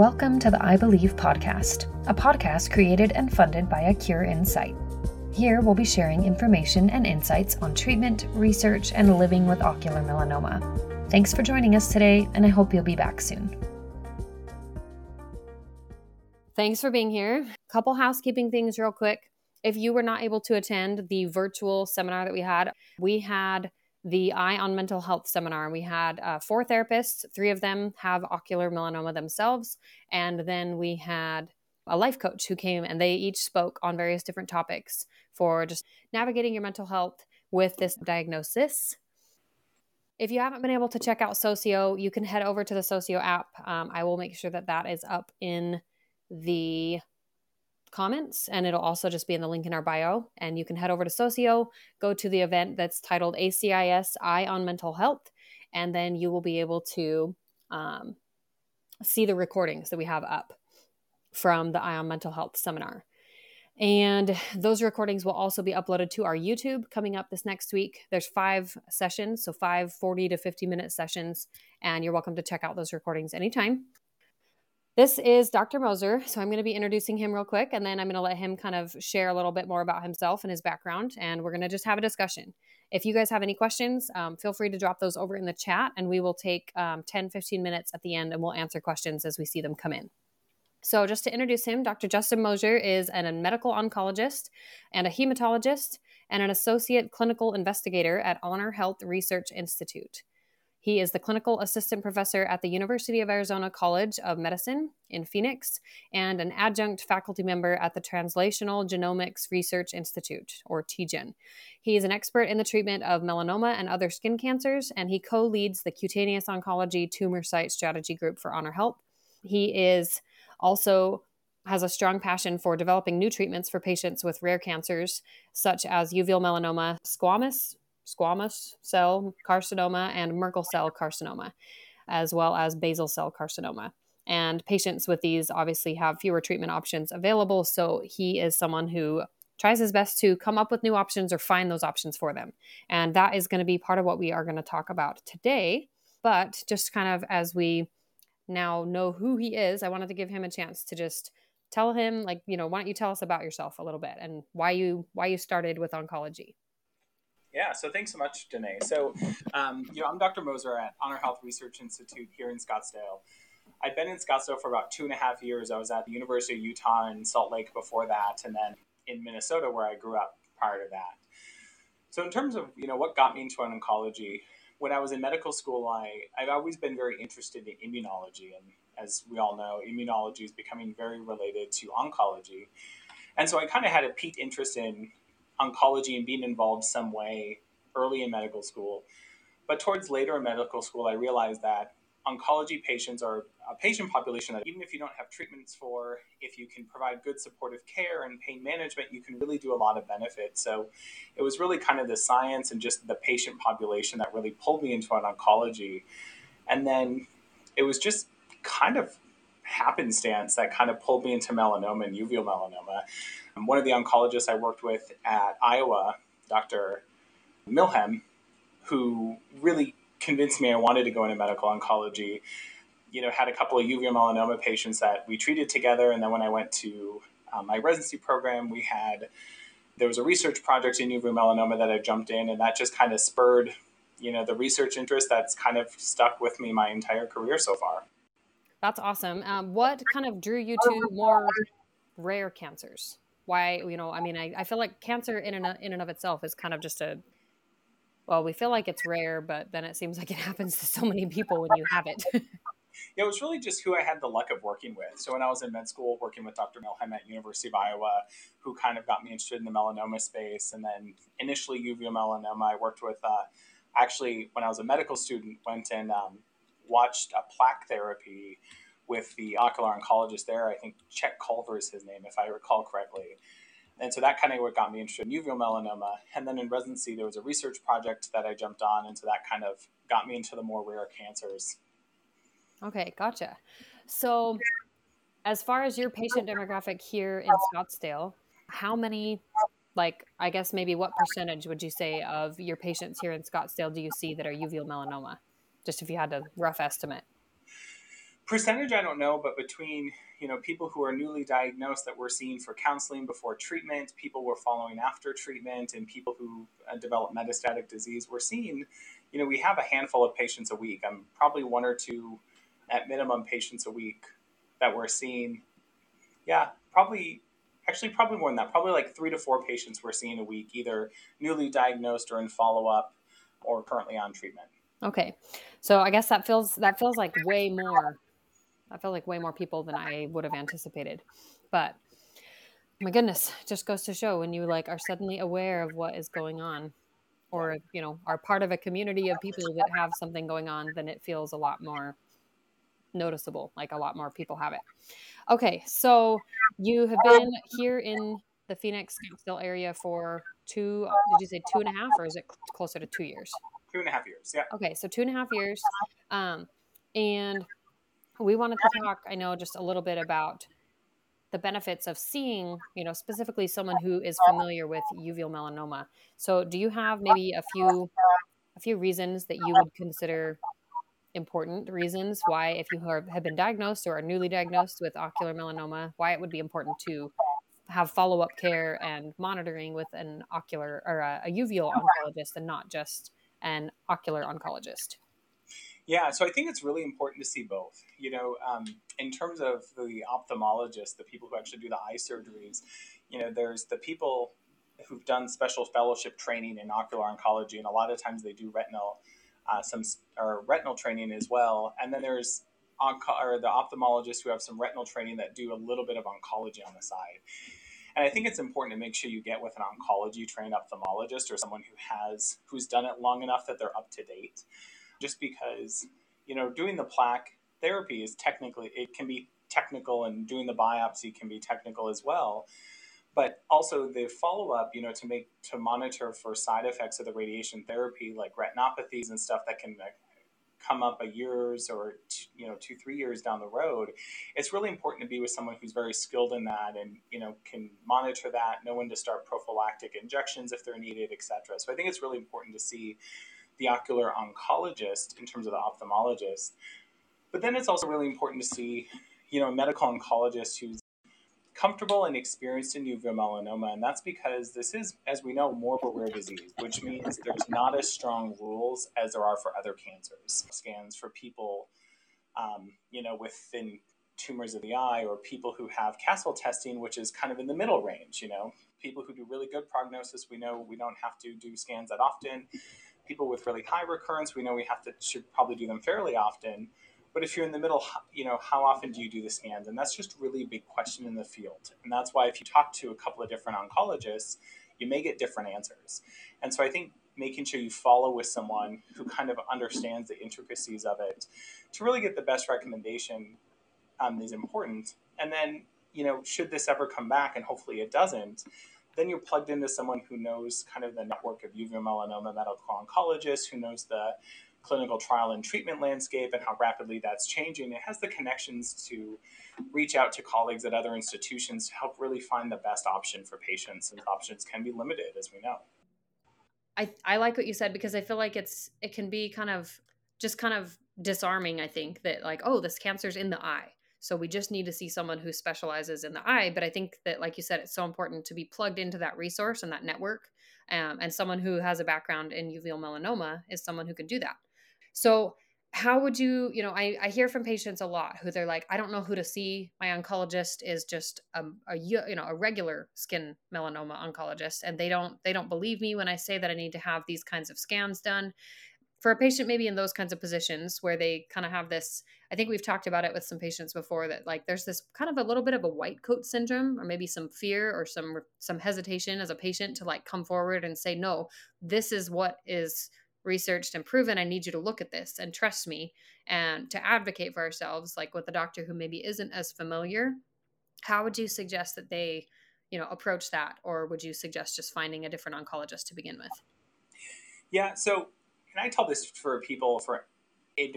Welcome to the Eye Believe podcast, a podcast created and funded by A Cure in Sight. Here we'll be sharing information and insights on treatment, research, and living with ocular melanoma. Thanks for joining us today, and I hope you'll be back soon. Thanks for being here. Couple housekeeping things, real quick. If you were not able to attend the virtual seminar that we had, we had the Eye on Mental Health seminar. We had uh, four therapists, three of them have ocular melanoma themselves. And then we had a life coach who came and they each spoke on various different topics for just navigating your mental health with this diagnosis. If you haven't been able to check out Socio, you can head over to the Socio app. Um, I will make sure that that is up in the comments and it'll also just be in the link in our bio. And you can head over to socio go to the event that's titled acis eye on mental health and then you will be able to um, see the recordings that we have up from the eye on mental health seminar. And those recordings will also be uploaded to our youtube coming up this next week. There's five sessions so five 40 to 50 minute sessions and you're welcome to check out those recordings anytime this is Dr. Moser. So I'm going to be introducing him real quick, and then I'm going to let him kind of share a little bit more about himself and his background, and we're going to just have a discussion. If you guys have any questions, um, feel free to drop those over in the chat, and we will take um, 10, 15 minutes at the end, and we'll answer questions as we see them come in. So, just to introduce him, Dr. Justin Moser is an, a medical oncologist and a hematologist and an associate clinical investigator at HonorHealth Research Institute. He is the clinical assistant professor at the University of Arizona College of Medicine in Phoenix and an adjunct faculty member at the Translational Genomics Research Institute, or TGen. He is an expert in the treatment of melanoma and other skin cancers, and he co leads the Cutaneous Oncology Tumor Site Strategy Group for HonorHealth. He is also has a strong passion for developing new treatments for patients with rare cancers such as uveal melanoma, squamous squamous cell carcinoma and Merkel cell carcinoma, as well as basal cell carcinoma. And patients with these obviously have fewer treatment options available. So he is someone who tries his best to come up with new options or find those options for them. And that is going to be part of what we are going to talk about today. But just kind of as we now know who he is, I wanted to give him a chance to just tell him like, you know, why don't you tell us about yourself a little bit and why you why you started with oncology? Yeah, so thanks so much, Danae. So, um, you know, I'm Dr. Moser at HonorHealth Research Institute here in Scottsdale. I've been in Scottsdale for about two and a half years. I was at the University of Utah in Salt Lake before that, and then in Minnesota where I grew up prior to that. So, in terms of you know what got me into oncology, when I was in medical school, I I've always been very interested in immunology, and as we all know, immunology is becoming very related to oncology. And so I kind of had a peak interest in oncology and being involved some way early in medical school. But towards later in medical school, I realized that oncology patients are a patient population that even if you don't have treatments for, if you can provide good supportive care and pain management, you can really do a lot of benefit. So it was really kind of the science and just the patient population that really pulled me into an oncology. And then it was just kind of happenstance that kind of pulled me into melanoma and uveal melanoma. One of the oncologists I worked with at Iowa, Dr. Milhem, who really convinced me I wanted to go into medical oncology, you know, had a couple of uveal melanoma patients that we treated together. And then when I went to um, my residency program, we had, there was a research project in uveal melanoma that I jumped in, and that just kind of spurred, you know, the research interest that's kind of stuck with me my entire career so far. That's awesome. Um, what kind of drew you to more rare cancers? Why you know i mean i, I feel like cancer in and, in and of itself is kind of just a well we feel like it's rare but then it seems like it happens to so many people when you have it yeah, it was really just who I had the luck of working with. So when I was in med school, working with Dr. Milhem at University of Iowa, who kind of got me interested in the melanoma space, and then initially uveal melanoma, I worked with. Uh, actually, when I was a medical student, went and um, watched a plaque therapy with the ocular oncologist there. I think Chet Culver is his name, if I recall correctly. And so that kind of what got me interested in uveal melanoma. And then in residency, there was a research project that I jumped on, and so that kind of got me into the more rare cancers. Okay, gotcha. So, as far as your patient demographic here in Scottsdale, how many, like, I guess maybe what percentage would you say of your patients here in Scottsdale do you see that are uveal melanoma? Just if you had a rough estimate percentage I don't know, but between you know people who are newly diagnosed that we're seeing for counseling before treatment, people we're following after treatment, and people who uh, develop metastatic disease, we're seeing you know we have a handful of patients a week. I'm probably one or two at minimum patients a week that we're seeing. Yeah, probably actually probably more than that. Probably like three to four patients we're seeing a week, either newly diagnosed or in follow up or currently on treatment. Okay. So I guess that feels that feels like way more I felt like way more people than I would have anticipated. But my goodness, just goes to show when you like are suddenly aware of what is going on or you know are part of a community of people that have something going on then it feels a lot more noticeable like a lot more people have it okay so you have been here in the phoenix scottsdale area for two did you say two and a half or is it closer to two years two and a half years yeah okay so two and a half years um, and we wanted to talk, I know, just a little bit about the benefits of seeing, you know, specifically someone who is familiar with uveal melanoma. So, do you have maybe a few a few reasons that you would consider important reasons why if you have been diagnosed or are newly diagnosed with ocular melanoma, why it would be important to have follow-up care and monitoring with an ocular or a, a uveal oncologist and not just an ocular oncologist? Yeah, so I think it's really important to see both. You know, um, in terms of the ophthalmologists, the people who actually do the eye surgeries, you know, there's the people who've done special fellowship training in ocular oncology, and a lot of times they do retinal, uh, some or retinal training as well. And then there's onco- or the ophthalmologists who have some retinal training that do a little bit of oncology on the side. And I think it's important to make sure you get with an oncology trained ophthalmologist or someone who has who's done it long enough that they're up to date just because you know doing the plaque therapy is technically it can be technical and doing the biopsy can be technical as well. But also the follow-up you know to make to monitor for side effects of the radiation therapy like retinopathies and stuff that can uh, come up a years or you know two three years down the road it's really important to be with someone who's very skilled in that and you know can monitor that know when to start prophylactic injections if they're needed etc so i think it's really important to see the ocular oncologist in terms of the ophthalmologist. But then it's also really important to see, you know, a medical oncologist who's comfortable and experienced in uveal melanoma, and that's because this is, as we know, more of a rare disease, which means there's not as strong rules as there are for other cancers. Scans for people, um, you know, within tumors of the eye, or people who have Castle testing, which is kind of in the middle range. You know, people who do really good prognosis, we know we don't have to do scans that often people with really high recurrence, we know we have to should probably do them fairly often. But if you're in the middle, you know, how often do you do the scans? And that's just really a big question in the field. And that's why if you talk to a couple of different oncologists, you may get different answers. And so I think making sure you follow with someone who kind of understands the intricacies of it to really get the best recommendation um, is important. And then, you know, should this ever come back, and hopefully it doesn't, then you're plugged into someone who knows kind of the network of uveal melanoma medical oncologists, who knows the clinical trial and treatment landscape and how rapidly that's changing. It has the connections to reach out to colleagues at other institutions to help really find the best option for patients. And options can be limited, as we know. I, I like what you said because I feel like it's it can be kind of just kind of disarming. I think that like oh this cancer's in the eye, so we just need to see someone who specializes in the eye. But I think that, like you said, it's so important to be plugged into that resource and that network. Um, and someone who has a background in uveal melanoma is someone who can do that. So, how would you, you know, I, I hear from patients a lot who they're like, I don't know who to see. My oncologist is just a, a you know a regular skin melanoma oncologist, and they don't they don't believe me when I say that I need to have these kinds of scans done for a patient maybe in those kinds of positions where they kind of have this i think we've talked about it with some patients before that like there's this kind of a little bit of a white coat syndrome or maybe some fear or some some hesitation as a patient to like come forward and say no this is what is researched and proven. I need you to look at this and trust me and to advocate for ourselves like with a doctor who maybe isn't as familiar how would you suggest that they you know approach that? Or would you suggest just finding a different oncologist to begin with? Yeah so and I tell this for people for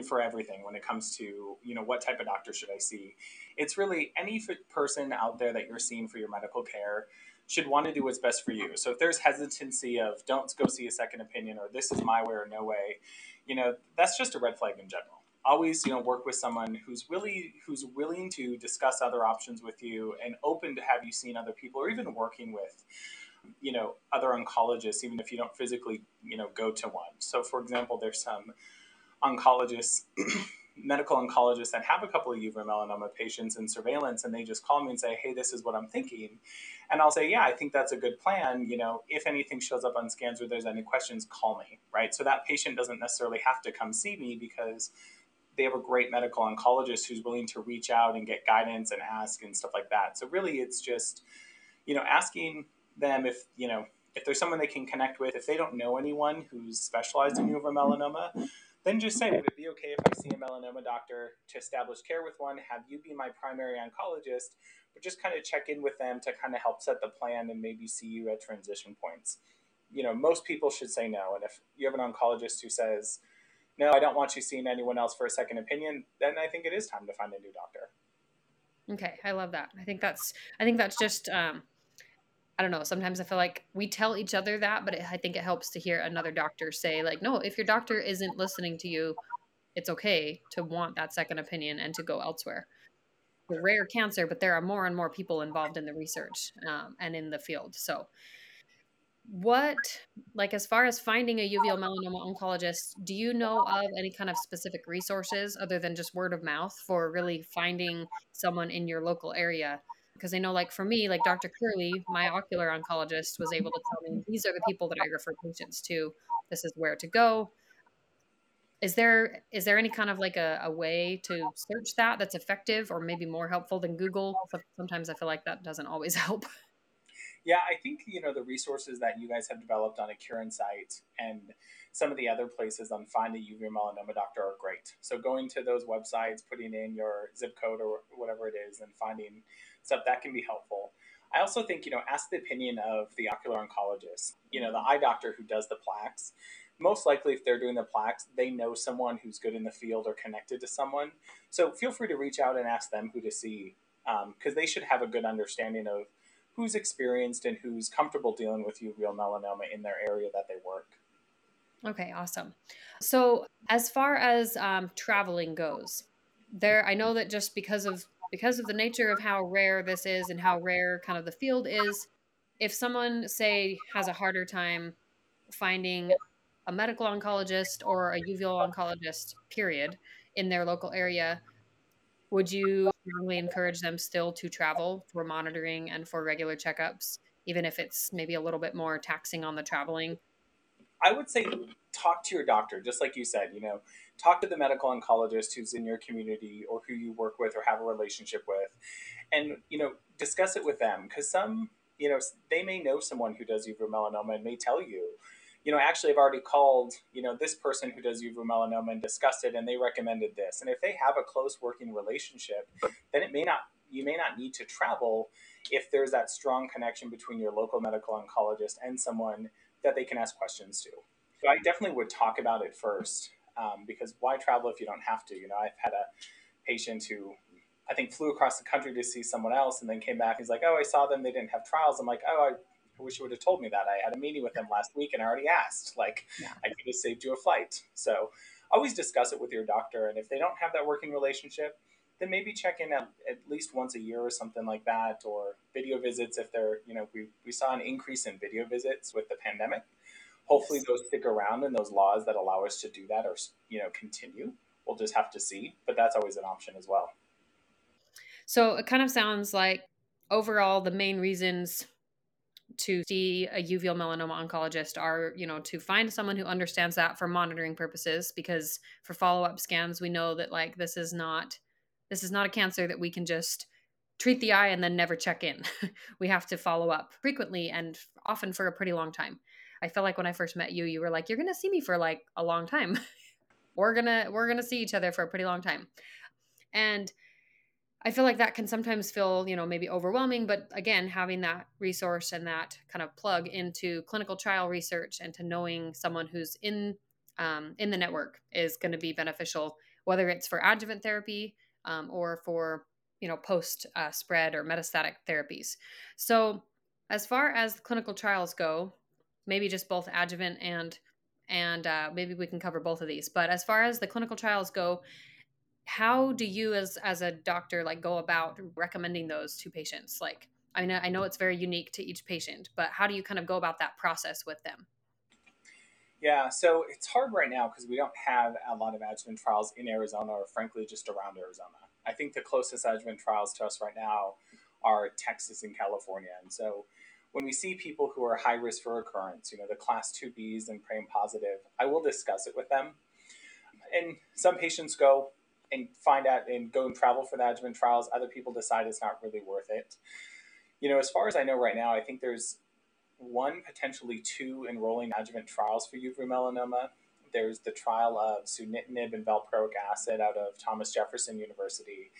for everything when it comes to you know what type of doctor should I see. It's really any person out there that you're seeing for your medical care should want to do what's best for you. So if there's hesitancy of don't go see a second opinion or this is my way or no way, you know that's just a red flag in general. always you know work with someone who's really who's willing to discuss other options with you and open to have you seen other people or even working with you know other oncologists even if you don't physically you know go to one. So for example there's some oncologists medical oncologists that have a couple of uveal melanoma patients in surveillance and they just call me and say hey this is what i'm thinking. And i'll say yeah i think that's a good plan. You know if anything shows up on scans or there's any questions call me right? So that patient doesn't necessarily have to come see me because they have a great medical oncologist who's willing to reach out and get guidance and ask and stuff like that. So really it's just you know asking them if you know if there's someone they can connect with if they don't know anyone who's specialized in uveal melanoma then just say, would it be okay if I see a melanoma doctor to establish care with one, have you be my primary oncologist, but just kind of check in with them to kind of help set the plan and maybe see you at transition points. You know, most people should say no. And if you have an oncologist who says, no, I don't want you seeing anyone else for a second opinion, then I think it is time to find a new doctor. Okay, I love that. I think that's I think that's just um, I don't know. Sometimes I feel like we tell each other that, but it, I think it helps to hear another doctor say, like, no, if your doctor isn't listening to you, it's okay to want that second opinion and to go elsewhere. For rare cancer, but there are more and more people involved in the research um, and in the field. So, what, like, as far as finding a uveal melanoma oncologist, do you know of any kind of specific resources other than just word of mouth for really finding someone in your local area? Because I know, like for me, like Dr. Curley, my ocular oncologist, was able to tell me these are the people that I refer patients to. This is where to go. Is there is there any kind of like a, a way to search that that's effective or maybe more helpful than Google? Sometimes I feel like that doesn't always help. Yeah, I think you know the resources that you guys have developed on a Cure in Sight and some of the other places on Find a UV Melanoma Doctor are great. So going to those websites, putting in your zip code or whatever it is, and finding stuff that can be helpful. I also think, you know, ask the opinion of the ocular oncologist, you know, the eye doctor who does the plaques. Most likely, if they're doing the plaques, they know someone who's good in the field or connected to someone. So feel free to reach out and ask them who to see because um, they should have a good understanding of who's experienced and who's comfortable dealing with uveal melanoma in their area that they work. Okay, awesome. So, as far as um, traveling goes, there I know that just because of because of the nature of how rare this is and how rare kind of the field is, if someone, say, has a harder time finding a medical oncologist or a uveal oncologist, period, in their local area, would you strongly encourage them still to travel for monitoring and for regular checkups, even if it's maybe a little bit more taxing on the traveling? I would say talk to your doctor, just like you said, you know, talk to the medical oncologist who's in your community or who you work with or have a relationship with and you know discuss it with them. Because some you know they may know someone who does uveal melanoma and may tell you you know actually i've already called you know this person who does uveal melanoma and discussed it and they recommended this. And if they have a close working relationship then it may not you may not need to travel if there's that strong connection between your local medical oncologist and someone that they can ask questions to so i definitely would talk about it first um, because why travel if you don't have to? You know, I've had a patient who I think flew across the country to see someone else and then came back. He's like, "Oh, I saw them. They didn't have trials." I'm like, "Oh, I wish you would have told me that. I had a meeting with them last week and I already asked. Like, yeah. I could have saved you a flight." So, always discuss it with your doctor, and if they don't have that working relationship, then maybe check in at, at least once a year or something like that, or video visits if they're, you know, we, we saw an increase in video visits with the pandemic. Hopefully those stick around and those laws that allow us to do that are you know continue. We'll just have to see but that's always an option as well. So it kind of sounds like overall the main reasons to see a uveal melanoma oncologist are you know to find someone who understands that for monitoring purposes because for follow-up scans we know that like this is not this is not a cancer that we can just treat the eye and then never check in we have to follow up frequently and often for a pretty long time I felt like when I first met you, you were like, you're to see me for like a long time. we're to, we're to see each other for a pretty long time. And I feel like that can sometimes feel, you know, maybe overwhelming, but again, having that resource and that kind of plug into clinical trial research and to knowing someone who's in um, in the network is going to be beneficial, whether it's for adjuvant therapy um, or for you know post uh, spread or metastatic therapies. So, as far as clinical trials go, maybe just both adjuvant and and uh, maybe we can cover both of these. But as far as the clinical trials go, how do you as as a doctor like go about recommending those to patients like i mean i know it's very unique to each patient but how do you kind of go about that process with them yeah so it's hard right now because we don't have a lot of adjuvant trials in arizona or frankly just around arizona i think the closest adjuvant trials to us right now are texas and california and so when we see people who are high risk for recurrence you know the class 2bs and PRAME positive i will discuss it with them and some patients go and find out and go and travel for the adjuvant trials. Other people decide it's not really worth it. You know, as far as I know right now, I think there's one, potentially two enrolling adjuvant trials for uveal melanoma. There's the trial of sunitinib and valproic acid out of Thomas Jefferson University.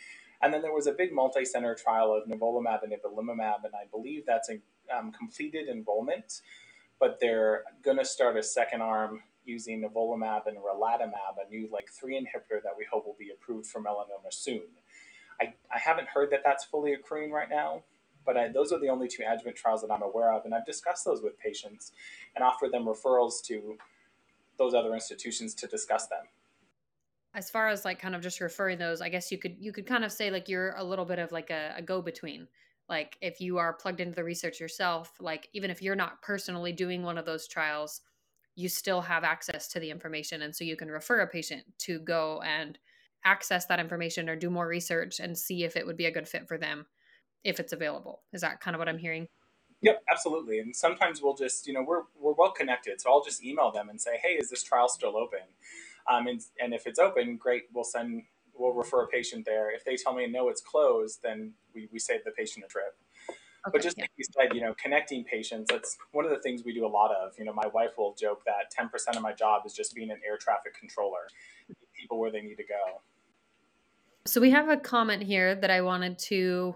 And then there was a big multi-center trial of nivolumab and ipilimumab, and I believe that's a um, completed enrollment, but they're going to start a second arm using nivolumab and relatlimab, a new LAG3 inhibitor that we hope will be approved for melanoma soon. I, I haven't heard that that's fully accruing right now, but I, those are the only two adjuvant trials that I'm aware of, and I've discussed those with patients and offered them referrals to those other institutions to discuss them. As far as like kind of just referring those, I guess you could you could kind of say like you're a little bit of like a, a go between. Like if you are plugged into the research yourself, like even if you're not personally doing one of those trials, you still have access to the information. And so you can refer a patient to go and access that information or do more research and see if it would be a good fit for them if it's available. Is that kind of what I'm hearing? Yep, absolutely. And sometimes we'll just, you know, we're, we're well connected. So I'll just email them and say, hey, is this trial still open? Um, and, and if it's open, great, we'll send, we'll refer a patient there. If they tell me, no, it's closed, then we, we save the patient a trip. Okay, but just yeah. like you said, you know, connecting patients, that's one of the things we do a lot of. You know, my wife will joke that 10% of my job is just being an air traffic controller, people where they need to go. So we have a comment here that I wanted to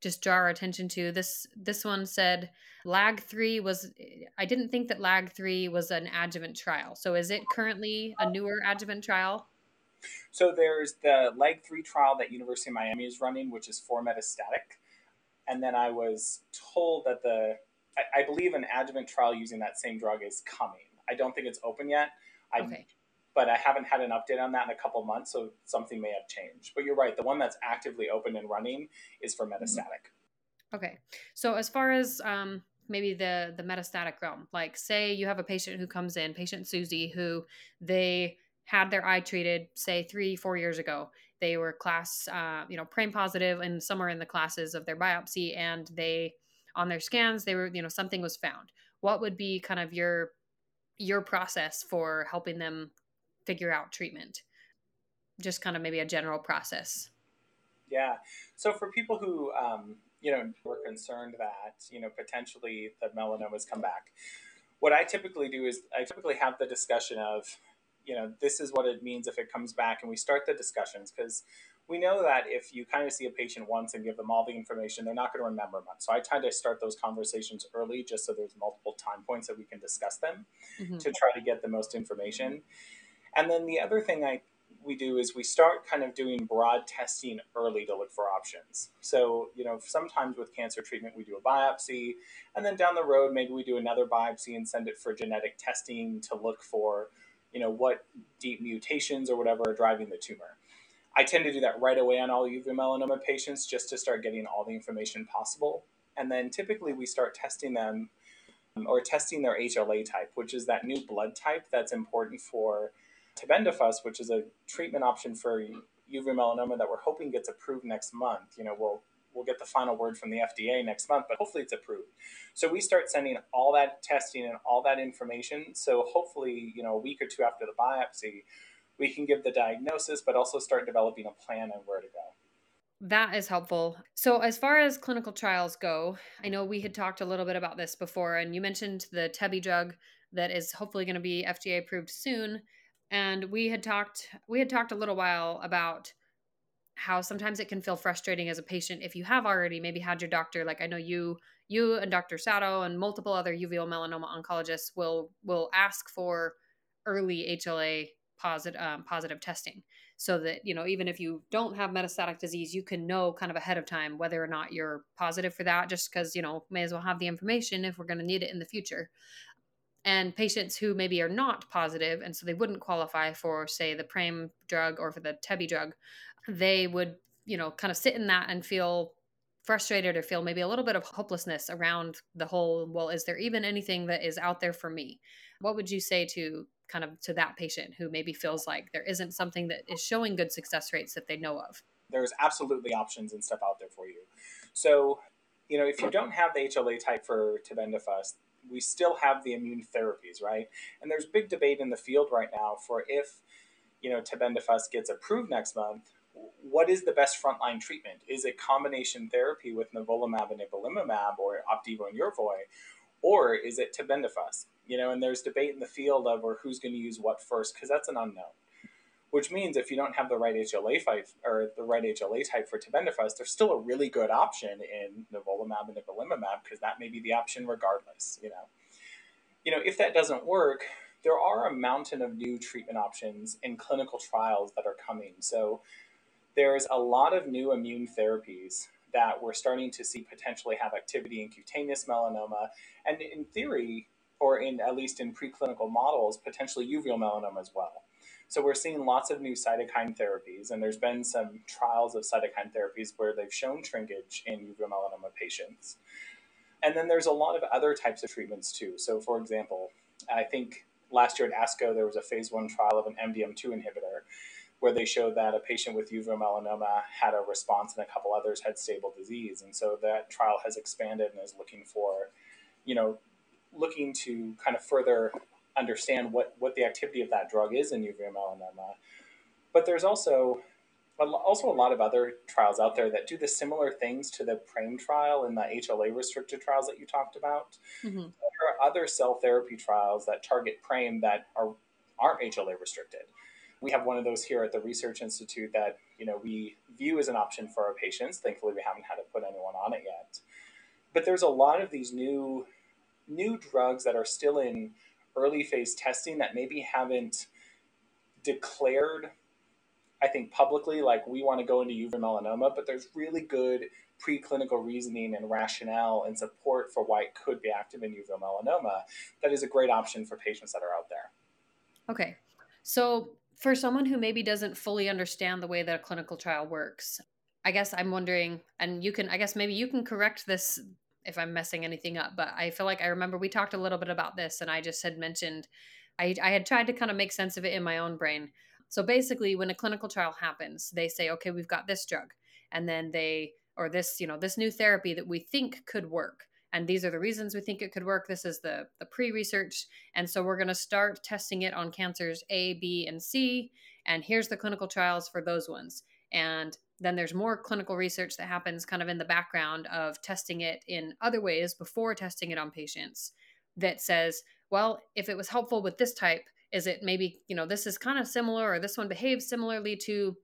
just draw our attention to. This this one said LAG3 was I didn't think that LAG3 was an adjuvant trial. So is it currently a newer adjuvant trial? So there's the LAG3 trial that University of Miami is running, which is for metastatic and then I was told that the I, I, believe an adjuvant trial using that same drug is coming. I don't think it's open yet. I, okay. But I haven't had an update on that in a couple months, so something may have changed. But you're right. The one that's actively open and running is for metastatic. Okay. So as far as um, maybe the the metastatic realm, like say you have a patient who comes in, patient Susie, who they had their eye treated, say three, four years ago, they were class, uh, you know, PRAME positive and somewhere in the classes of their biopsy, and they on their scans they were, you know, something was found. What would be kind of your your process for helping them figure out treatment? Just kind of maybe a general process. Yeah. So for people who um, you know were concerned that you know potentially the melanomas come back, what I typically do is I typically have the discussion of you know, this is what it means if it comes back, and we start the discussions because we know that if you kind of see a patient once and give them all the information, they're not going to remember much. So I try to start those conversations early just so there's multiple time points that we can discuss them mm-hmm. to try to get the most information. And then the other thing I we do is we start kind of doing broad testing early to look for options. So, you know, sometimes with cancer treatment, we do a biopsy, and then down the road, maybe we do another biopsy and send it for genetic testing to look for you know, what deep mutations or whatever are driving the tumor. I tend to do that right away on all uveal melanoma patients just to start getting all the information possible. And then typically we start testing them or testing their HLA type, which is that new blood type that's important for tebentafusp, which is a treatment option for uveal melanoma that we're hoping gets approved next month. You know, we'll we'll get the final word from the FDA next month, but hopefully it's approved. So we start sending all that testing and all that information. So hopefully, you know, a week or two after the biopsy, we can give the diagnosis, but also start developing a plan on where to go. That is helpful. So, as far as clinical trials go, I know we had talked a little bit about this before, and you mentioned the Tebby drug that is hopefully going to be FDA approved soon. And we had talked, we had talked a little while about how sometimes it can feel frustrating as a patient if you have already maybe had your doctor like i know you you and dr sato and multiple other uveal melanoma oncologists will will ask for early hla positive um, positive testing so that you know even if you don't have metastatic disease you can know kind of ahead of time whether or not you're positive for that just because you know may as well have the information if we're going to need it in the future and patients who maybe are not positive and so they wouldn't qualify for say the prame drug or for the tebi drug they would you know kind of sit in that and feel frustrated or feel maybe a little bit of hopelessness around the whole well is there even anything that is out there for me? What would you say to kind of to that patient who maybe feels like there isn't something that is showing good success rates that they know of? There's absolutely options and stuff out there for you. So you know if you don't have the hla type for tebentafusp we still have the immune therapies right and there's big debate in the field right now for if you know tebentafusp gets approved next month what is the best frontline treatment? Is it combination therapy with nivolumab and ipilimumab or Opdivo and Yervoy, or is it tebentafusp? You know, and there's debate in the field of or who's going to use what first because that's an unknown. Which means if you don't have the right HLA type or the right HLA type for tebentafusp, there's still a really good option in nivolumab and ipilimumab because that may be the option regardless. You know, you know if that doesn't work, there are a mountain of new treatment options in clinical trials that are coming. So there's a lot of new immune therapies that we're starting to see potentially have activity in cutaneous melanoma, and in theory, or in at least in preclinical models, potentially uveal melanoma as well. So we're seeing lots of new cytokine therapies, and there's been some trials of cytokine therapies where they've shown shrinkage in uveal melanoma patients. And then there's a lot of other types of treatments too. So, for example, I think last year at ASCO there was a phase one trial of an MDM2 inhibitor where they showed that a patient with uveal melanoma had a response and a couple others had stable disease. And so that trial has expanded and is looking for, you know, looking to kind of further understand what, what the activity of that drug is in uveal melanoma. But there's also also a lot of other trials out there that do the similar things to the PRAME trial and the HLA restricted trials that you talked about. Mm-hmm. There are other cell therapy trials that target PRAME that are aren't HLA restricted we have one of those here at the Research Institute that you know we view as an option for our patients. Thankfully, we haven't had to put anyone on it yet. But there's a lot of these new new drugs that are still in early phase testing that maybe haven't declared I think publicly like we want to go into uveal melanoma, but there's really good preclinical reasoning and rationale and support for why it could be active in uveal melanoma. That is a great option for patients that are out there. Okay. So for someone who maybe doesn't fully understand the way that a clinical trial works, I guess I'm wondering, and you can, I guess maybe you can correct this if I'm messing anything up, but I feel like I remember we talked a little bit about this and I just had mentioned, I, I had tried to kind of make sense of it in my own brain. So basically, when a clinical trial happens, they say, okay, we've got this drug, and then they, or this, you know, this new therapy that we think could work. And these are the reasons we think it could work. This is the the pre-research. And so we're going to start testing it on cancers a b and c. And here's the clinical trials for those ones. And then there's more clinical research that happens kind of in the background of testing it in other ways before testing it on patients that says well if it was helpful with this type is it maybe you know this is kind of similar or this one behaves similarly to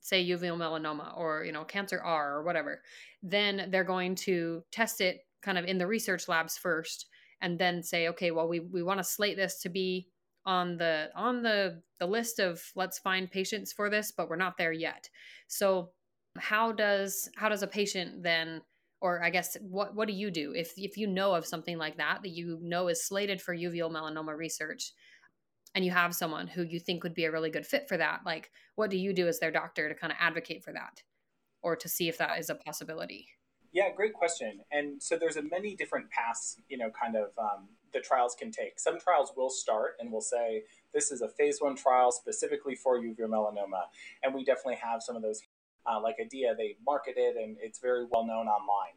say uveal melanoma or you know cancer r or whatever then they're going to test it kind of in the research labs first and then say okay well we, we want to slate this to be on the on the the list of let's find patients for this but we're not there yet. So how does how does a patient then or i guess what what do you do if if you know of something like that that you know is slated for uveal melanoma research and you have someone who you think would be a really good fit for that like what do you do as their doctor to kind of advocate for that or to see if that is a possibility yeah, great question. And so there's a many different paths, you know, kind of um, the trials can take. Some trials will start and will say this is a phase one trial specifically for uveal melanoma, and we definitely have some of those. Uh, like IDEAYA, they market it and it's very well known online.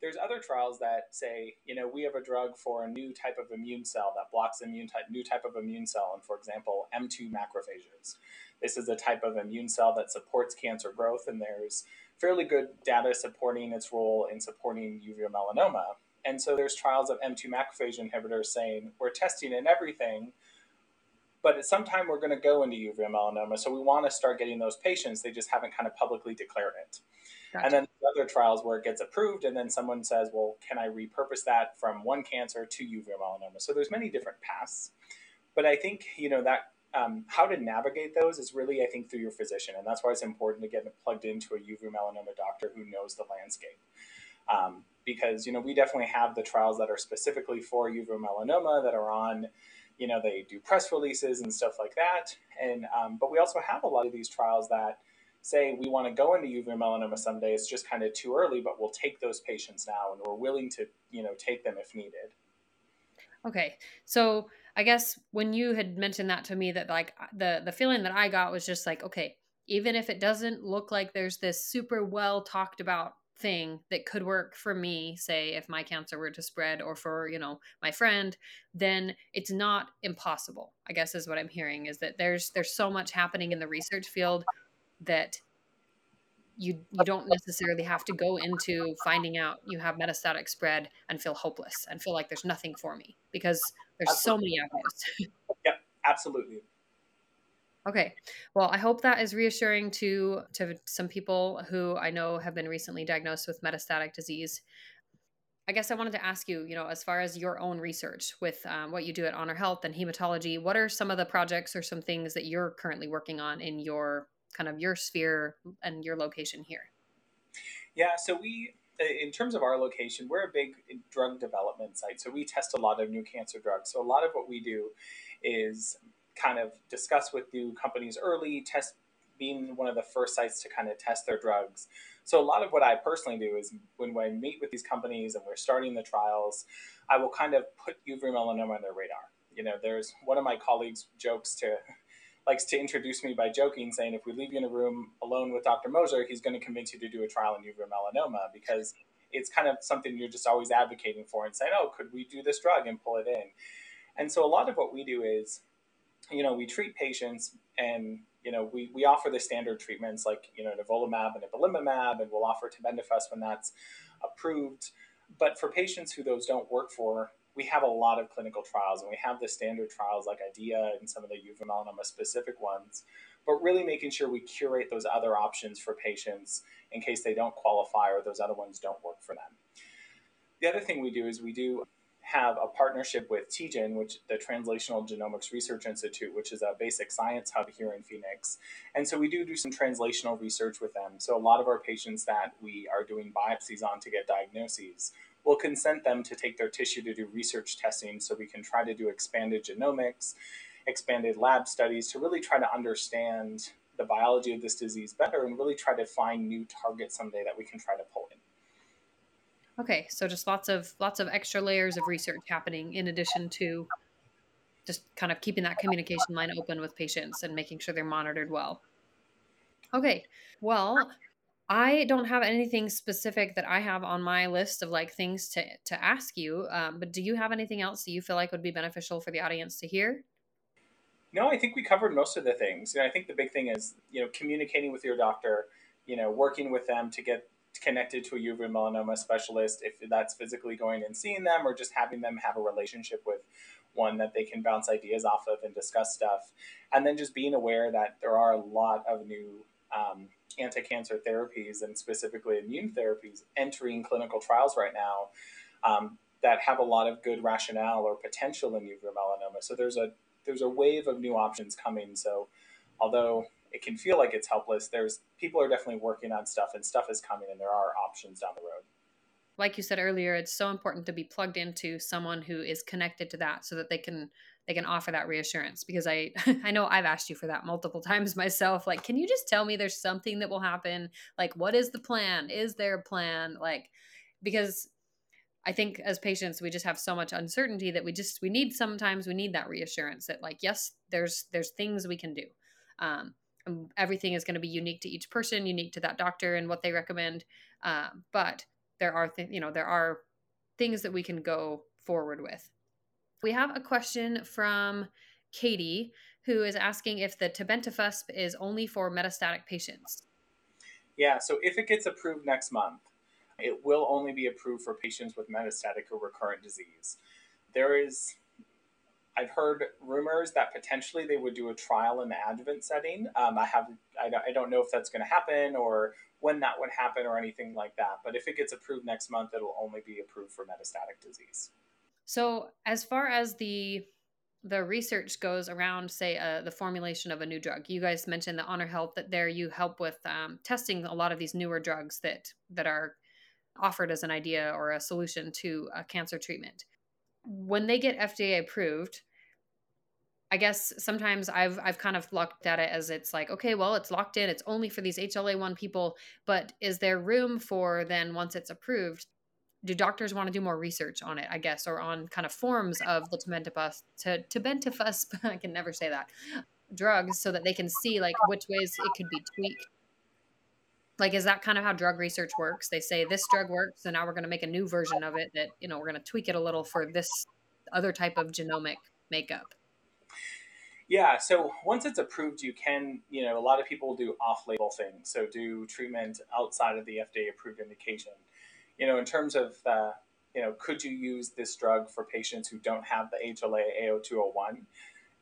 There's other trials that say, you know, we have a drug for a new type of immune cell that blocks immune type, new type of immune cell, and for example, M2 macrophages. This is a type of immune cell that supports cancer growth, and there's fairly good data supporting its role in supporting uveal melanoma. And so there's trials of M2 macrophage inhibitors saying we're testing in everything, but at some time we're going to go into uveal melanoma. So we want to start getting those patients. They just haven't kind of publicly declared it. Gotcha. And then other trials where it gets approved, and then someone says, "Well, can I repurpose that from one cancer to uveal melanoma?" So there's many different paths, but I think you know that um, how to navigate those is really, I think, through your physician. And that's why it's important to get plugged into a uveal melanoma doctor who knows the landscape. Um, because you know we definitely have the trials that are specifically for uveal melanoma that are on you know they do press releases and stuff like that. And um, but we also have a lot of these trials that say we want to go into uveal melanoma someday it's just kind of too early but we'll take those patients now and we're willing to you know take them if needed. Okay. So i guess when you had mentioned that to me that like the the feeling that i got was just like okay even if it doesn't look like there's this super well talked about thing that could work for me say if my cancer were to spread or for you know my friend then it's not impossible i guess is what i'm hearing is that there's there's so much happening in the research field that you you don't necessarily have to go into finding out you have metastatic spread and feel hopeless and feel like there's nothing for me because there's absolutely. so many avenues. yep, absolutely. Okay. Well, I hope that is reassuring to to some people who I know have been recently diagnosed with metastatic disease. I guess I wanted to ask you, you know, as far as your own research with um, what you do at HonorHealth and hematology, what are some of the projects or some things that you're currently working on in your kind of your sphere and your location here? Yeah, so we, in terms of our location, we're a big drug development site. So we test a lot of new cancer drugs. So a lot of what we do is kind of discuss with new companies early, test being one of the first sites to kind of test their drugs. So a lot of what I personally do is when, when I meet with these companies and we're starting the trials, I will kind of put uveal melanoma on their radar. You know, there's one of my colleagues jokes to likes to introduce me by joking, saying, if we leave you in a room alone with Dr. Moser, he's going to convince you to do a trial in uveal melanoma because it's kind of something you're just always advocating for and saying, oh, could we do this drug and pull it in? And so a lot of what we do is, you know, we treat patients and, you know, we, we offer the standard treatments like, you know, nivolumab and ipilimumab, and we'll offer tebentafusp when that's approved. But for patients who those don't work for, we have a lot of clinical trials and we have the standard trials like IDEAYA and some of the uveal melanoma specific ones, but really making sure we curate those other options for patients in case they don't qualify or those other ones don't work for them. The other thing we do is we do have a partnership with TGen, which the Translational Genomics Research Institute, which is a basic science hub here in Phoenix. And so we do do some translational research with them. So a lot of our patients that we are doing biopsies on to get diagnoses we'll consent them to take their tissue to do research testing so we can try to do expanded genomics, expanded lab studies to really try to understand the biology of this disease better and really try to find new targets someday that we can try to pull in. Okay, so just lots of lots of extra layers of research happening in addition to just kind of keeping that communication line open with patients and making sure they're monitored well. Okay, well, I don't have anything specific that I have on my list of like things to to ask you. Um, but do you have anything else that you feel like would be beneficial for the audience to hear? No, I think we covered most of the things. Know, I think the big thing is you know communicating with your doctor. You know, working with them to get connected to a uveal melanoma specialist if that's physically going and seeing them or just having them have a relationship with one that they can bounce ideas off of and discuss stuff and then just being aware that there are a lot of new um, anti-cancer therapies and specifically immune therapies entering clinical trials right now um, that have a lot of good rationale or potential in uveal melanoma. So there's a there's a wave of new options coming. So although it can feel like it's helpless, there's people are definitely working on stuff and stuff is coming and there are options down the road. Like you said earlier, it's so important to be plugged into someone who is connected to that so that they can they can offer that reassurance because I I know I've asked you for that multiple times myself like can you just tell me there's something that will happen? Like what is the plan? Is there a plan? Like because I think as patients we just have so much uncertainty that we just we need sometimes we need that reassurance that like yes there's there's things we can do. Um, everything is going to be unique to each person unique to that doctor and what they recommend uh, but there are th- you know there are things that we can go forward with we have a question from Katie who is asking if the tebentafusp is only for metastatic patients. Yeah, so if it gets approved next month, it will only be approved for patients with metastatic or recurrent disease. There is, I've heard rumors that potentially they would do a trial in the adjuvant setting. Um, I have, I don't, I don't know if that's going to happen or when that would happen or anything like that. But if it gets approved next month, it'll only be approved for metastatic disease. So, as far as the the research goes around, say, uh, the formulation of a new drug, you guys mentioned the HonorHealth that there you help with um, testing a lot of these newer drugs that that are offered as an idea or a solution to a cancer treatment. When they get FDA approved, I guess sometimes I've I've kind of looked at it as it's like, okay, well, it's locked in. It's only for these HLA1 people, but is there room for then once it's approved, do doctors want to do more research on it, I guess, or on kind of forms of the tebentafusp to tebentafusp, I can never say that, drugs so that they can see like which ways it could be tweaked like is that kind of how drug research works? They say this drug works and now we're going to make a new version of it that you know we're going to tweak it a little for this other type of genomic makeup. Yeah so once it's approved you can you know a lot of people do off-label things so do treatment outside of the fda approved indication. You know in terms of uh, you know could you use this drug for patients who don't have the hla a0201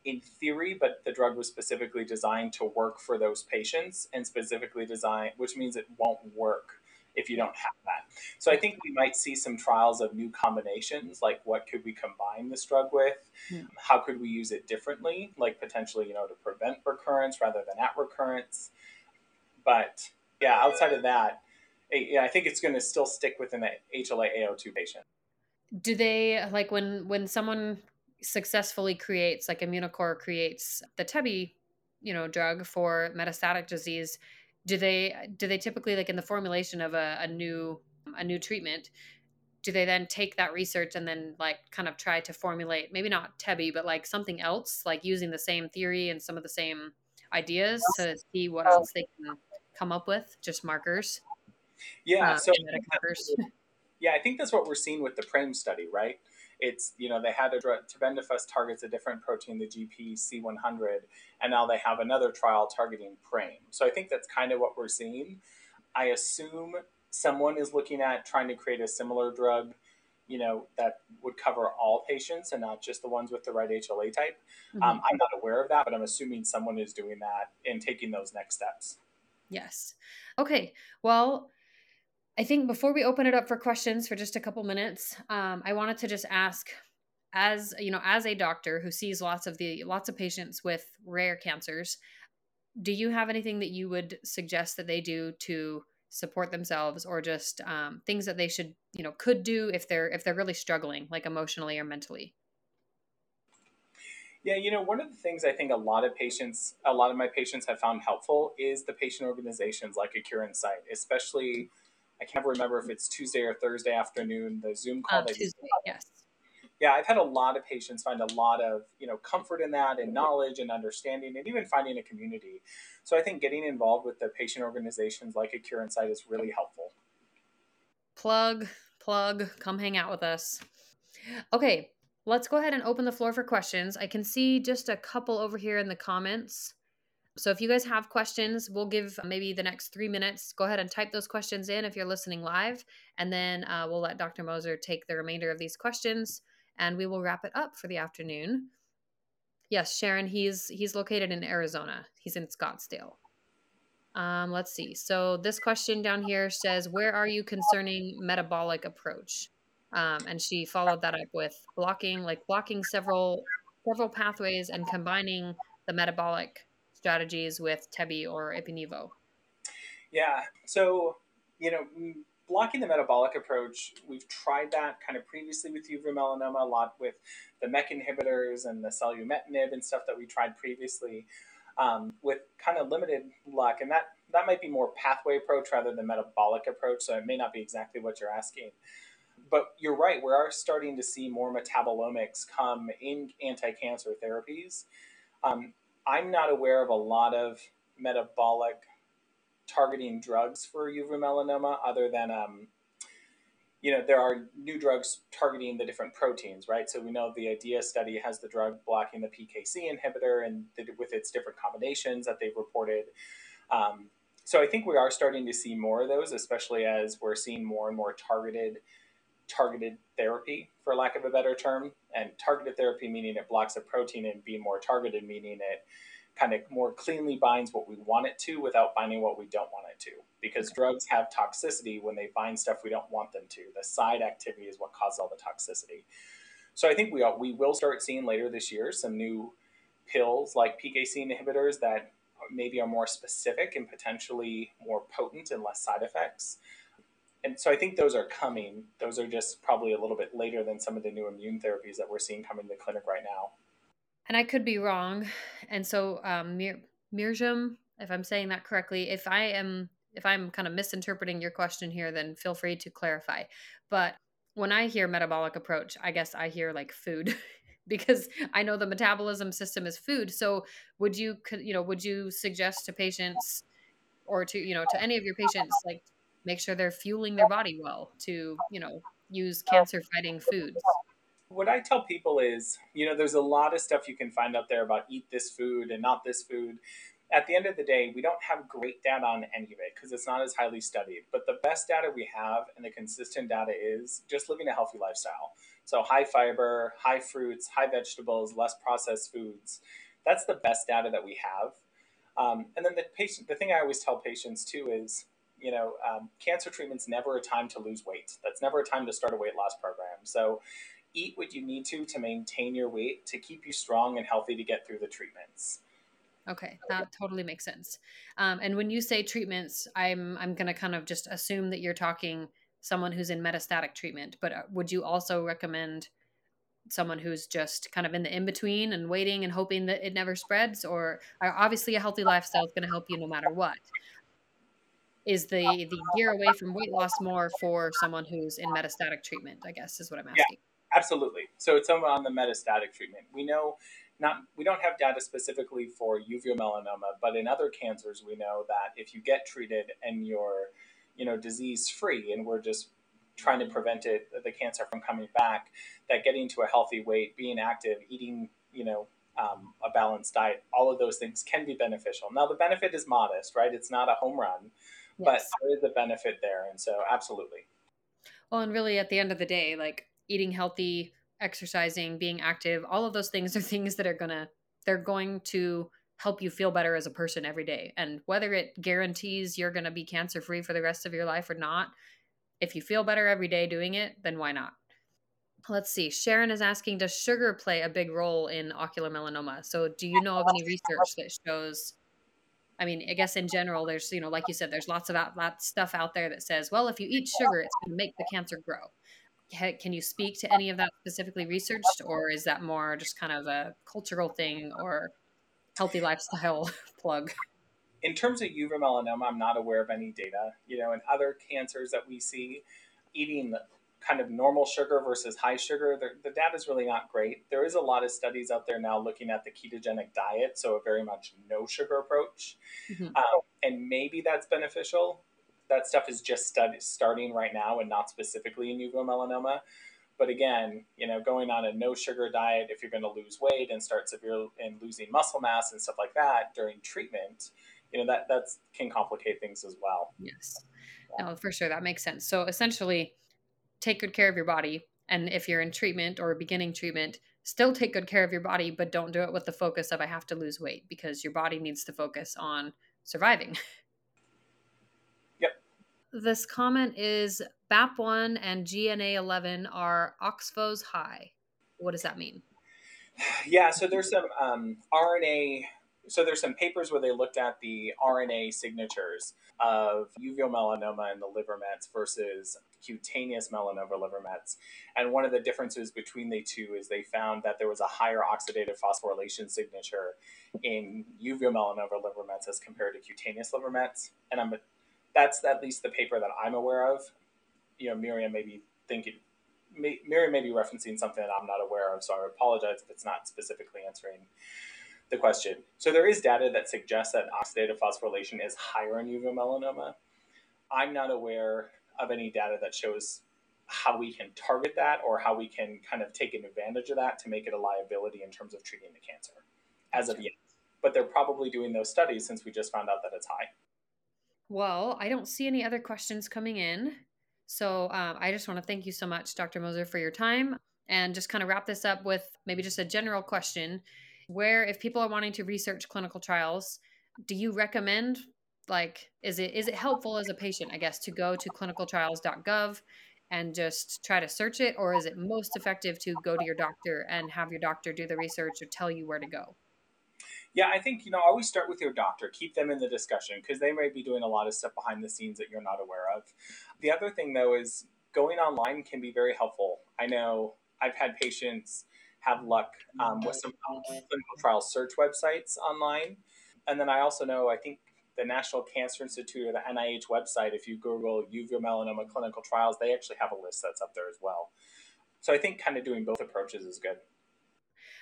in theory, but the drug was specifically designed to work for those patients and specifically designed, which means it won't work if you don't have that. So I think we might see some trials of new combinations, like what could we combine this drug with? Yeah. Hmm. How could we use it differently, like potentially, you know, to prevent recurrence rather than at recurrence? But yeah, outside of that, yeah, I think it's going to still stick within the HLA-A02 patient. Do they like when when someone successfully creates like Immunocore creates the Tebi, you know, drug for metastatic disease, do they do they typically like in the formulation of a, a new a new treatment, do they then take that research and then like kind of try to formulate maybe not Tebi, but like something else, like using the same theory and some of the same ideas to see what else they can come up with, just markers? Yeah, uh, so markers. yeah, I think that's what we're seeing with the PRAME study, right? It's you know they had a drug tebentafusp targets a different protein the gp100 and now they have another trial targeting prame. So i think that's kind of what we're seeing. I assume someone is looking at trying to create a similar drug you know that would cover all patients and not just the ones with the right hla type. Mm-hmm. um, i'm not aware of that but i'm assuming someone is doing that and taking those next steps. Yes. Okay. Well I think before we open it up for questions for just a couple minutes, um, I wanted to just ask, as you know, as a doctor who sees lots of the lots of patients with rare cancers, do you have anything that you would suggest that they do to support themselves, or just um, things that they should, you know, could do if they're if they're really struggling, like emotionally or mentally? Yeah, you know, one of the things I think a lot of patients, a lot of my patients have found helpful is the patient organizations like a Cure in Sight, especially I can't remember if it's Tuesday or Thursday afternoon, the Zoom call. Um, Tuesday, yes. Yeah, I've had a lot of patients find a lot of you know comfort in that, and knowledge, and understanding, and even finding a community. So I think getting involved with the patient organizations like a Cure in Sight is really helpful. Plug, plug, come hang out with us. Okay, let's go ahead and open the floor for questions. I can see just a couple over here in the comments. So if you guys have questions, we'll give maybe the next three minutes. Go ahead and type those questions in if you're listening live, and then uh, we'll let Dr. Moser take the remainder of these questions, and we will wrap it up for the afternoon. Yes, Sharon, he's he's located in Arizona. He's in Scottsdale. Um, let's see. So this question down here says, "Where are you concerning metabolic approach?" Um, and she followed that up with blocking, like blocking several several pathways and combining the metabolic strategies with Tebi or Ipi-Nivo? Yeah. So, you know, blocking the metabolic approach, we've tried that kind of previously with uveal melanoma, a lot with the MEK inhibitors and the selumetinib and stuff that we tried previously um, with kind of limited luck. And that, that might be more pathway approach rather than metabolic approach. So it may not be exactly what you're asking. But you're right, we are starting to see more metabolomics come in anti cancer therapies. Um, I'm not aware of a lot of metabolic targeting drugs for uveal melanoma other than um, you know there are new drugs targeting the different proteins right so we know the IDEAYA study has the drug blocking the pkc inhibitor and the, with its different combinations that they've reported um, so i think we are starting to see more of those especially as we're seeing more and more targeted targeted therapy, for lack of a better term. And targeted therapy meaning it blocks a protein, and being more targeted meaning it kind of more cleanly binds what we want it to without binding what we don't want it to. Because drugs have toxicity when they bind stuff we don't want them to. The side activity is what causes all the toxicity. So I think we we will start seeing later this year some new pills like PKC inhibitors that maybe are more specific and potentially more potent and less side effects and so I think those are coming. Those are just probably a little bit later than some of the new immune therapies that we're seeing coming to the clinic right now. And I could be wrong. And so, um, Mir- Mirjam, if I'm saying that correctly, if I am if I'm kind of misinterpreting your question here, then feel free to clarify. But when I hear metabolic approach, I guess I hear like food because I know the metabolism system is food. So would you you know would you suggest to patients or to you know to any of your patients like make sure they're fueling their body well to you know use cancer fighting foods? What I tell people is, you know, there's a lot of stuff you can find out there about eat this food and not this food at the end of the day, we don't have great data on any of it because it's not as highly studied. But the best data we have and the consistent data is just living a healthy lifestyle. So high fiber, high fruits, high vegetables, less processed foods. That's the best data that we have. Um, and then the patient, the thing I always tell patients too is, you know, um, cancer treatment's never a time to lose weight. That's never a time to start a weight loss program. So eat what you need to to maintain your weight to keep you strong and healthy to get through the treatments. Okay, that totally makes sense. Um, and when you say treatments, I'm I'm going to kind of just assume that you're talking someone who's in metastatic treatment. But uh, would you also recommend someone who's just kind of in the in between and waiting and hoping that it never spreads? Or uh, obviously, a healthy lifestyle is going to help you no matter what. Is the the gear away from weight loss more for someone who's in metastatic treatment? I guess is what I'm asking. Yeah, absolutely. So it's someone on the metastatic treatment. We know not we don't have data specifically for uveal melanoma, but in other cancers, we know that if you get treated and you're, you know, disease free, and we're just trying to prevent it, the cancer from coming back, that getting to a healthy weight, being active, eating, you know, um, a balanced diet, all of those things can be beneficial. Now, the benefit is modest, right? It's not a home run, yes. but there is a benefit there, and so absolutely. Well, and really, at the end of the day, like eating healthy exercising, being active, all of those things are things that are to they're going to help you feel better as a person every day. And whether it guarantees you're going to be cancer free for the rest of your life or not, if you feel better every day doing it, then why not? Let's see. Sharon is asking Does sugar play a big role in ocular melanoma? So, do you know of any research that shows? I mean, I guess in general, there's, you know, like you said, there's lots of out, lots stuff out there that says, well, if you eat sugar, it's going to make the cancer grow. Can you speak to any of that specifically researched or is that more just kind of a cultural thing or healthy lifestyle plug? In terms of uveal melanoma i'm not aware of any data you know in other cancers that we see eating kind of normal sugar versus high sugar the, the data is really not great there is a lot of studies out there now looking at the ketogenic diet so a very much no sugar approach mm-hmm. um, and maybe that's beneficial that stuff is just study, starting right now and not specifically in uveal melanoma. But again, you know, going on a no sugar diet if you're going to lose weight and start severe and losing muscle mass and stuff like that during treatment, you know, that that's can complicate things as well. Yes. No, for sure that makes sense. So essentially, take good care of your body, and if you're in treatment or beginning treatment, still take good care of your body, but don't do it with the focus of I have to lose weight because your body needs to focus on surviving. Yep. This comment is BAP1 and GNA11 are OXPHOS high. What does that mean? Yeah, so there's some um, RNA. So there's some papers where they looked at the RNA signatures of uveal melanoma and the liver mets versus cutaneous melanoma liver mets. And one of the differences between the two is they found that there was a higher oxidative phosphorylation signature in uveal melanoma liver mets as compared to cutaneous liver mets. And I'm that's at least the paper that I'm aware of. You know, Miriam may be thinking, may, Miriam may be referencing something that I'm not aware of, so I apologize if it's not specifically answering the question. So there is data that suggests that oxidative phosphorylation is higher in uveal melanoma. I'm not aware of any data that shows how we can target that or how we can kind of take advantage of that to make it a liability in terms of treating the cancer as of yet. But they're probably doing those studies since we just found out that it's high. Well, I don't see any other questions coming in. So um, I just want to thank you so much, Dr. Moser, for your time and just kind of wrap this up with maybe just a general question where if people are wanting to research clinical trials do you recommend like is it is it helpful as a patient i guess to go to clinicaltrials.gov and just try to search it or is it most effective to go to your doctor and have your doctor do the research or tell you where to go yeah, I think, you know, always start with your doctor. Keep them in the discussion because they might be doing a lot of stuff behind the scenes that you're not aware of. The other thing, though, is going online can be very helpful. I know I've had patients have luck um, with some clinical trial search websites online. And then I also know, I think the National Cancer Institute or the NIH website, if you Google uveal melanoma clinical trials, they actually have a list that's up there as well. So I think kind of doing both approaches is good.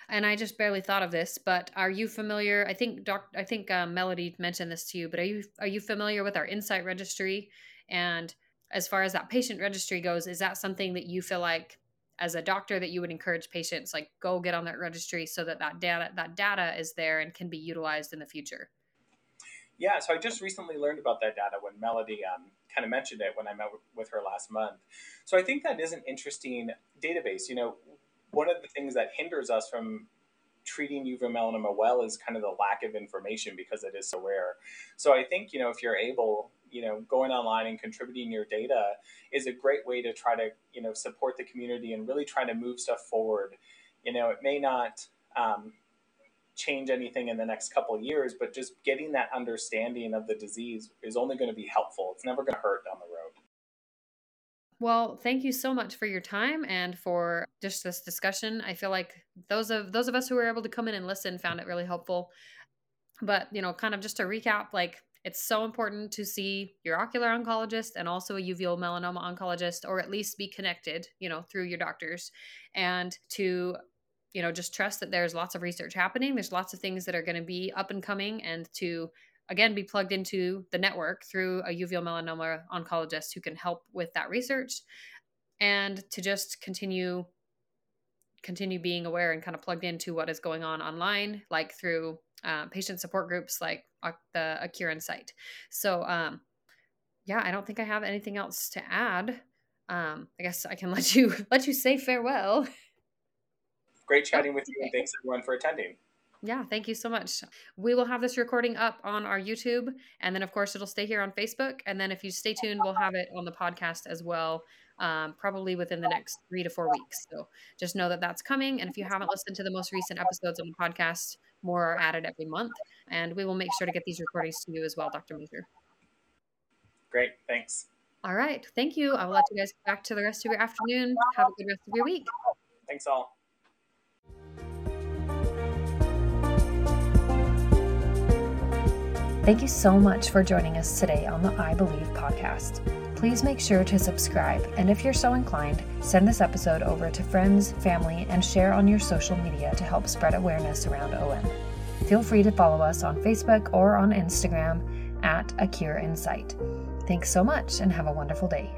And I just barely thought of this, but are you familiar? I think Doc, I think uh, Melody mentioned this to you, but are you are you familiar with our Insight Registry? And as far as that patient registry goes, is that something that you feel like as a doctor that you would encourage patients like go get on that registry so that that data that data is there and can be utilized in the future? Yeah, so I just recently learned about that data when Melody um, kind of mentioned it when I met with her last month. So I think that is an interesting database. You know, one of the things that hinders us from treating uveal melanoma well is kind of the lack of information because it is so rare. So I think, you know, if you're able, you know, going online and contributing your data is a great way to try to, you know, support the community and really try to move stuff forward. You know, it may not um, change anything in the next couple years, but just getting that understanding of the disease is only going to be helpful. It's never going to hurt down the road. Well, thank you so much for your time and for just this discussion. I feel like those of those of us who were able to come in and listen found it really helpful. But, you know, kind of just to recap, like it's so important to see your ocular oncologist and also a uveal melanoma oncologist or at least be connected, you know, through your doctors and to you know just trust that there's lots of research happening. There's lots of things that are going to be up and coming and to again be plugged into the network through a uveal melanoma oncologist who can help with that research and to just continue continue being aware and kind of plugged into what is going on online like through uh, patient support groups like the A site. So um, yeah i don't think i have anything else to add. Um, i guess i can let you let you say farewell Great chatting with you, and thanks everyone for attending. Yeah, thank you so much. We will have this recording up on our YouTube, and then, of course, it'll stay here on Facebook. And then, if you stay tuned, we'll have it on the podcast as well, um, probably within the next three to four weeks. So just know that that's coming. And if you haven't listened to the most recent episodes on the podcast, more are added every month. And we will make sure to get these recordings to you as well, Dr. Moser. Great. Thanks. All right. Thank you. I will let you guys back to the rest of your afternoon. Have a good rest of your week. Thanks all. Thank you so much for joining us today on the Eye Believe podcast. Please make sure to subscribe, and if you're so inclined, send this episode over to friends, family, and share on your social media to help spread awareness around OM. Feel free to follow us on Facebook or on Instagram at A Cure in Sight. Thanks so much and have a wonderful day.